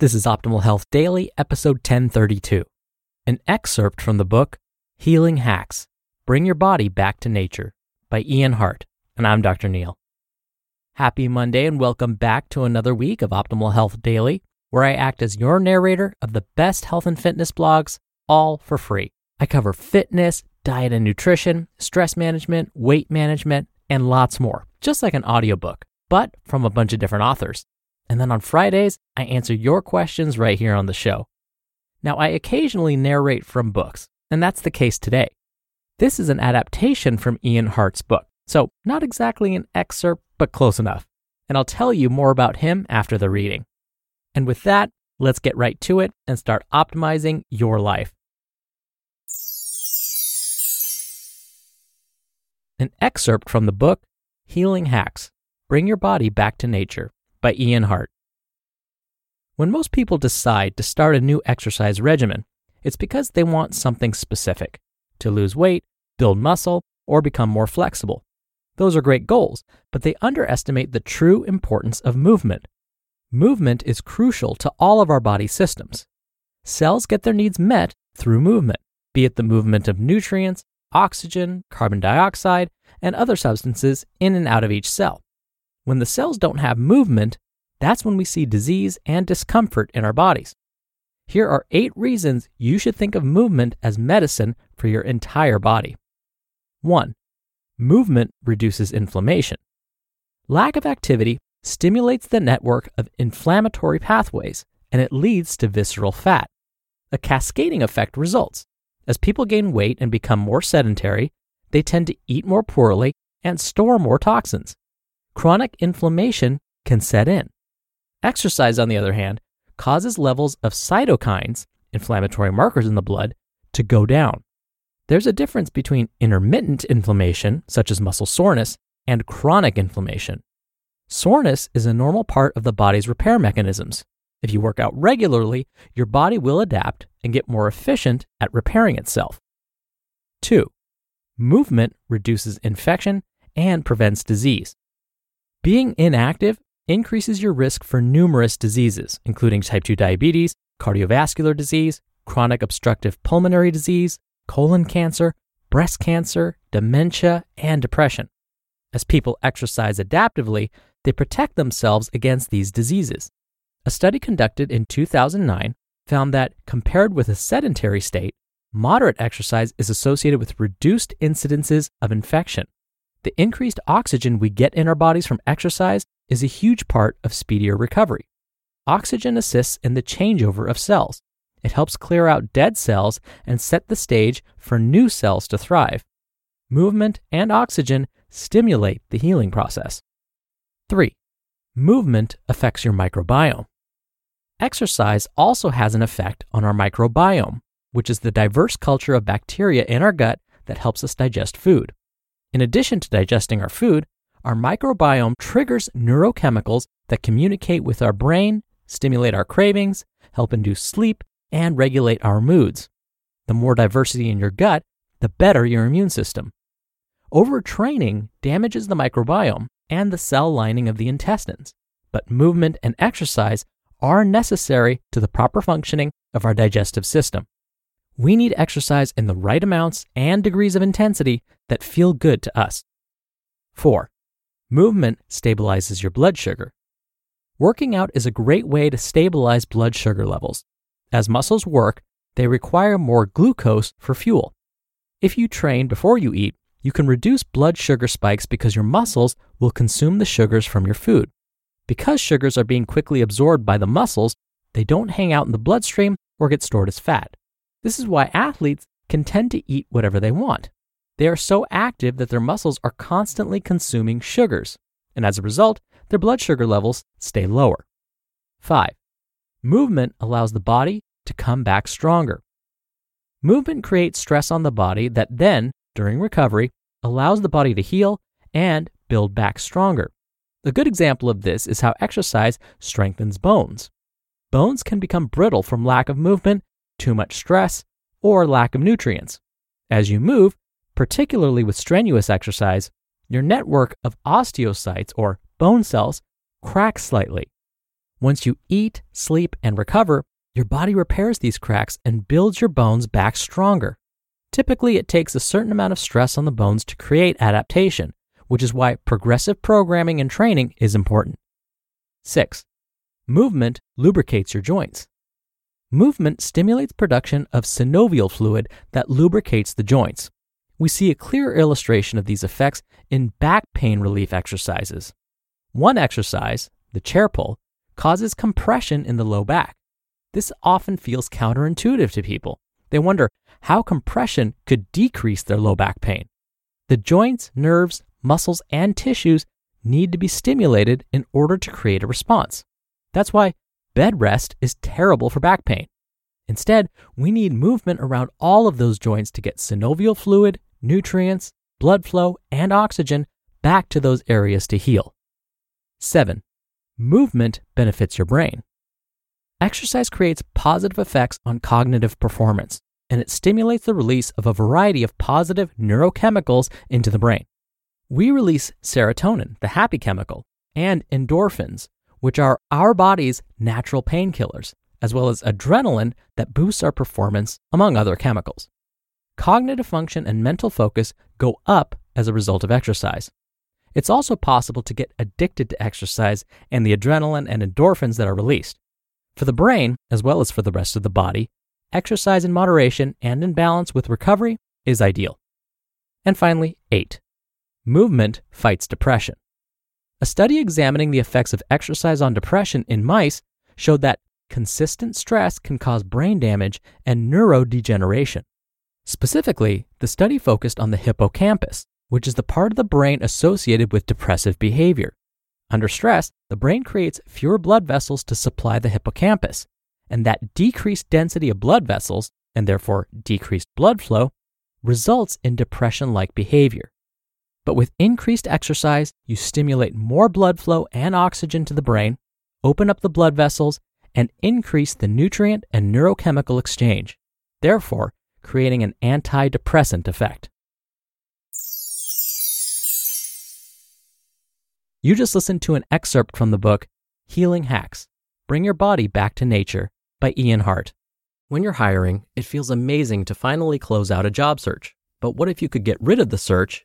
This is Optimal Health Daily, episode 1032. An excerpt from the book Healing Hacks Bring Your Body Back to Nature by Ian Hart. And I'm Dr. Neil. Happy Monday and welcome back to another week of Optimal Health Daily, where I act as your narrator of the best health and fitness blogs, all for free. I cover fitness, diet and nutrition, stress management, weight management, and lots more, just like an audiobook, but from a bunch of different authors. And then on Fridays, I answer your questions right here on the show. Now, I occasionally narrate from books, and that's the case today. This is an adaptation from Ian Hart's book, so not exactly an excerpt, but close enough. And I'll tell you more about him after the reading. And with that, let's get right to it and start optimizing your life. An excerpt from the book Healing Hacks Bring Your Body Back to Nature by Ian Hart. When most people decide to start a new exercise regimen, it's because they want something specific to lose weight, build muscle, or become more flexible. Those are great goals, but they underestimate the true importance of movement. Movement is crucial to all of our body systems. Cells get their needs met through movement, be it the movement of nutrients, oxygen, carbon dioxide, and other substances in and out of each cell. When the cells don't have movement, that's when we see disease and discomfort in our bodies. Here are eight reasons you should think of movement as medicine for your entire body. 1. Movement reduces inflammation. Lack of activity stimulates the network of inflammatory pathways and it leads to visceral fat. A cascading effect results. As people gain weight and become more sedentary, they tend to eat more poorly and store more toxins chronic inflammation can set in. Exercise, on the other hand, causes levels of cytokines, inflammatory markers in the blood, to go down. There's a difference between intermittent inflammation, such as muscle soreness, and chronic inflammation. Soreness is a normal part of the body's repair mechanisms. If you work out regularly, your body will adapt and get more efficient at repairing itself. 2. Movement reduces infection and prevents disease. Being inactive increases your risk for numerous diseases, including type 2 diabetes, cardiovascular disease, chronic obstructive pulmonary disease, colon cancer, breast cancer, dementia, and depression. As people exercise adaptively, they protect themselves against these diseases. A study conducted in 2009 found that, compared with a sedentary state, moderate exercise is associated with reduced incidences of infection. The increased oxygen we get in our bodies from exercise is a huge part of speedier recovery. Oxygen assists in the changeover of cells. It helps clear out dead cells and set the stage for new cells to thrive. Movement and oxygen stimulate the healing process. 3. Movement affects your microbiome. Exercise also has an effect on our microbiome, which is the diverse culture of bacteria in our gut that helps us digest food. In addition to digesting our food, our microbiome triggers neurochemicals that communicate with our brain, stimulate our cravings, help induce sleep, and regulate our moods. The more diversity in your gut, the better your immune system. Overtraining damages the microbiome and the cell lining of the intestines, but movement and exercise are necessary to the proper functioning of our digestive system. We need exercise in the right amounts and degrees of intensity that feel good to us. 4. Movement stabilizes your blood sugar. Working out is a great way to stabilize blood sugar levels. As muscles work, they require more glucose for fuel. If you train before you eat, you can reduce blood sugar spikes because your muscles will consume the sugars from your food. Because sugars are being quickly absorbed by the muscles, they don't hang out in the bloodstream or get stored as fat. This is why athletes can tend to eat whatever they want. They are so active that their muscles are constantly consuming sugars, and as a result, their blood sugar levels stay lower. 5. Movement allows the body to come back stronger. Movement creates stress on the body that then, during recovery, allows the body to heal and build back stronger. A good example of this is how exercise strengthens bones. Bones can become brittle from lack of movement, too much stress, or lack of nutrients. As you move, particularly with strenuous exercise, your network of osteocytes or bone cells cracks slightly. Once you eat, sleep, and recover, your body repairs these cracks and builds your bones back stronger. Typically, it takes a certain amount of stress on the bones to create adaptation, which is why progressive programming and training is important. 6. Movement lubricates your joints. Movement stimulates production of synovial fluid that lubricates the joints. We see a clear illustration of these effects in back pain relief exercises. One exercise, the chair pull, causes compression in the low back. This often feels counterintuitive to people. They wonder how compression could decrease their low back pain. The joints, nerves, muscles, and tissues need to be stimulated in order to create a response. That's why bed rest is terrible for back pain. Instead, we need movement around all of those joints to get synovial fluid, nutrients, blood flow, and oxygen back to those areas to heal. 7. Movement benefits your brain. Exercise creates positive effects on cognitive performance, and it stimulates the release of a variety of positive neurochemicals into the brain. We release serotonin, the happy chemical, and endorphins, which are our body's natural painkillers, as well as adrenaline that boosts our performance, among other chemicals. Cognitive function and mental focus go up as a result of exercise. It's also possible to get addicted to exercise and the adrenaline and endorphins that are released. For the brain, as well as for the rest of the body, exercise in moderation and in balance with recovery is ideal. And finally, 8. Movement fights depression. A study examining the effects of exercise on depression in mice showed that consistent stress can cause brain damage and neurodegeneration. Specifically, the study focused on the hippocampus, which is the part of the brain associated with depressive behavior. Under stress, the brain creates fewer blood vessels to supply the hippocampus, and that decreased density of blood vessels, and therefore decreased blood flow, results in depression like behavior. But with increased exercise, you stimulate more blood flow and oxygen to the brain, open up the blood vessels, and increase the nutrient and neurochemical exchange, therefore, creating an antidepressant effect. You just listened to an excerpt from the book Healing Hacks Bring Your Body Back to Nature by Ian Hart. When you're hiring, it feels amazing to finally close out a job search. But what if you could get rid of the search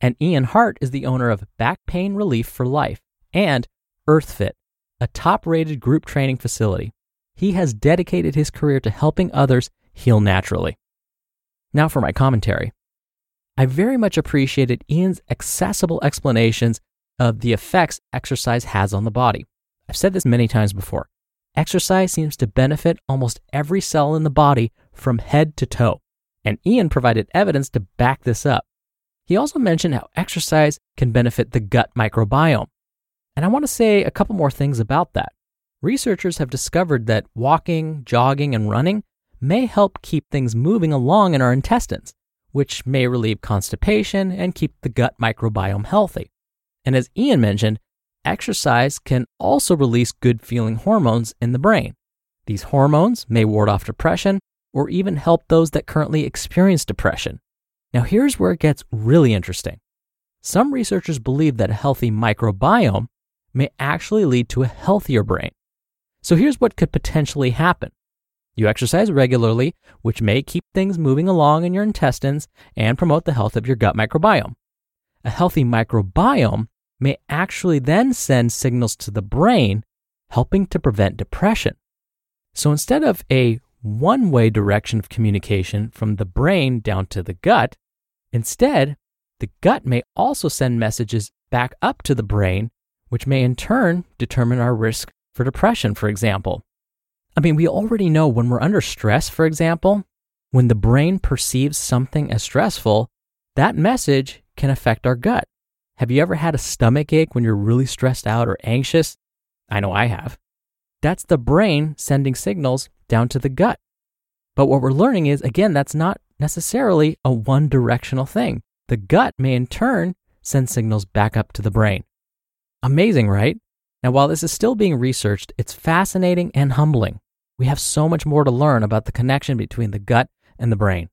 And Ian Hart is the owner of Back Pain Relief for Life and EarthFit, a top rated group training facility. He has dedicated his career to helping others heal naturally. Now for my commentary. I very much appreciated Ian's accessible explanations of the effects exercise has on the body. I've said this many times before. Exercise seems to benefit almost every cell in the body from head to toe, and Ian provided evidence to back this up. He also mentioned how exercise can benefit the gut microbiome. And I want to say a couple more things about that. Researchers have discovered that walking, jogging, and running may help keep things moving along in our intestines, which may relieve constipation and keep the gut microbiome healthy. And as Ian mentioned, exercise can also release good feeling hormones in the brain. These hormones may ward off depression or even help those that currently experience depression. Now, here's where it gets really interesting. Some researchers believe that a healthy microbiome may actually lead to a healthier brain. So, here's what could potentially happen you exercise regularly, which may keep things moving along in your intestines and promote the health of your gut microbiome. A healthy microbiome may actually then send signals to the brain, helping to prevent depression. So instead of a one way direction of communication from the brain down to the gut, instead, the gut may also send messages back up to the brain, which may in turn determine our risk for depression, for example. I mean, we already know when we're under stress, for example, when the brain perceives something as stressful, that message can affect our gut. Have you ever had a stomach ache when you're really stressed out or anxious? I know I have. That's the brain sending signals down to the gut. But what we're learning is, again, that's not necessarily a one directional thing. The gut may in turn send signals back up to the brain. Amazing, right? Now, while this is still being researched, it's fascinating and humbling. We have so much more to learn about the connection between the gut and the brain.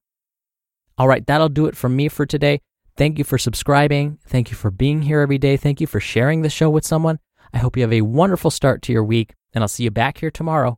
All right, that'll do it from me for today. Thank you for subscribing. Thank you for being here every day. Thank you for sharing the show with someone. I hope you have a wonderful start to your week, and I'll see you back here tomorrow